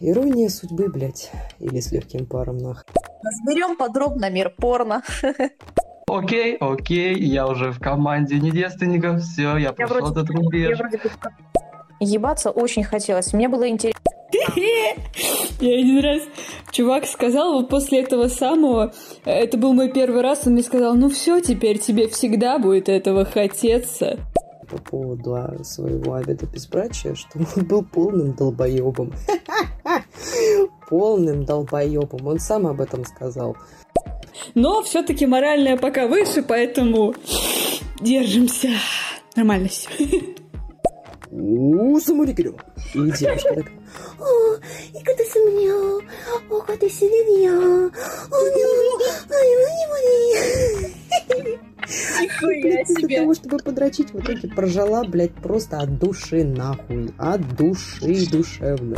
Ирония судьбы, блядь. Или с легким паром, нах. Разберем подробно мир порно. Окей, окей, я уже в команде недевственников, все, я прошел вроде- этот Я рубеж. вроде. Ебаться очень хотелось. Мне было интересно. Я один раз, чувак сказал, вот после этого самого, это был мой первый раз, он мне сказал, ну все, теперь тебе всегда будет этого хотеться. По поводу а, своего обеда безбрачия, что он был полным долбоебом. Полным долбоебом. Он сам об этом сказал. Но все-таки моральная пока выше, поэтому держимся. Нормально все. У самурикерю. И девушка так. О, и когда сумнё, о, когда сиденья, Нихуя Для того, чтобы подрочить, в итоге прожала, блядь, просто от души нахуй. От души душевно.